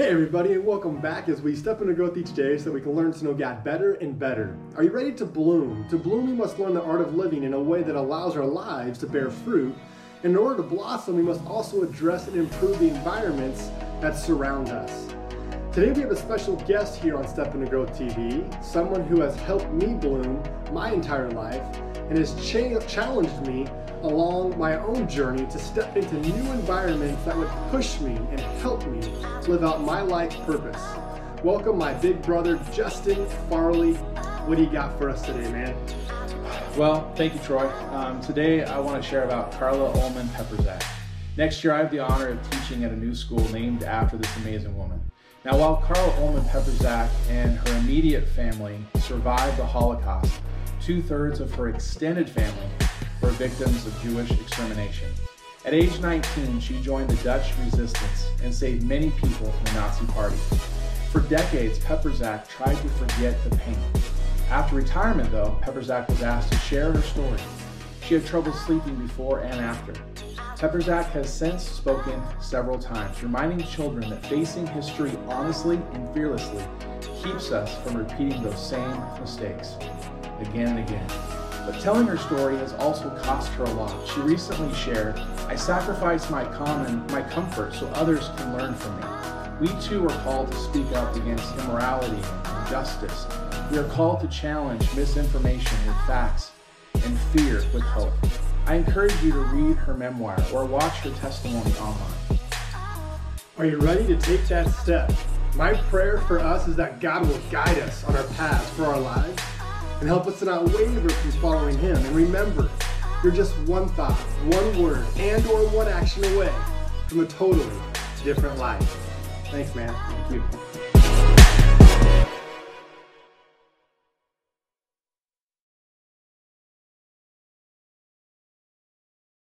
Hey everybody and welcome back as we step into growth each day so we can learn God better and better. Are you ready to bloom? To bloom we must learn the art of living in a way that allows our lives to bear fruit. In order to blossom we must also address and improve the environments that surround us. Today we have a special guest here on Step Into Growth TV, someone who has helped me bloom my entire life and has cha- challenged me along my own journey to step into new environments that would push me and help me live out my life purpose. Welcome my big brother Justin Farley. What do you got for us today, man? Well, thank you, Troy. Um, today I want to share about Carla Olman Peperzak. Next year I have the honor of teaching at a new school named after this amazing woman. Now, while Carla Olman Peperzak and her immediate family survived the Holocaust, two thirds of her extended family were victims of Jewish extermination. At age 19, she joined the Dutch resistance and saved many people from the Nazi Party. For decades, Peperzak tried to forget the pain. After retirement, though, Peperzak was asked to share her story. She had trouble sleeping before and after. Peperzak has since spoken several times, reminding children that facing history honestly and fearlessly keeps us from repeating those same mistakes again and again. But telling her story has also cost her a lot. She recently shared, I sacrifice my common, my comfort so others can learn from me. We too are called to speak up against immorality and injustice. We are called to challenge misinformation with facts and fear with hope. I encourage you to read her memoir or watch her testimony online. Are you ready to take that step? My prayer for us is that God will guide us on our path for our lives and help us to not waver from following Him. And remember, you're just one thought, one word, and or one action away from a totally different life. Thanks, man. Thank you.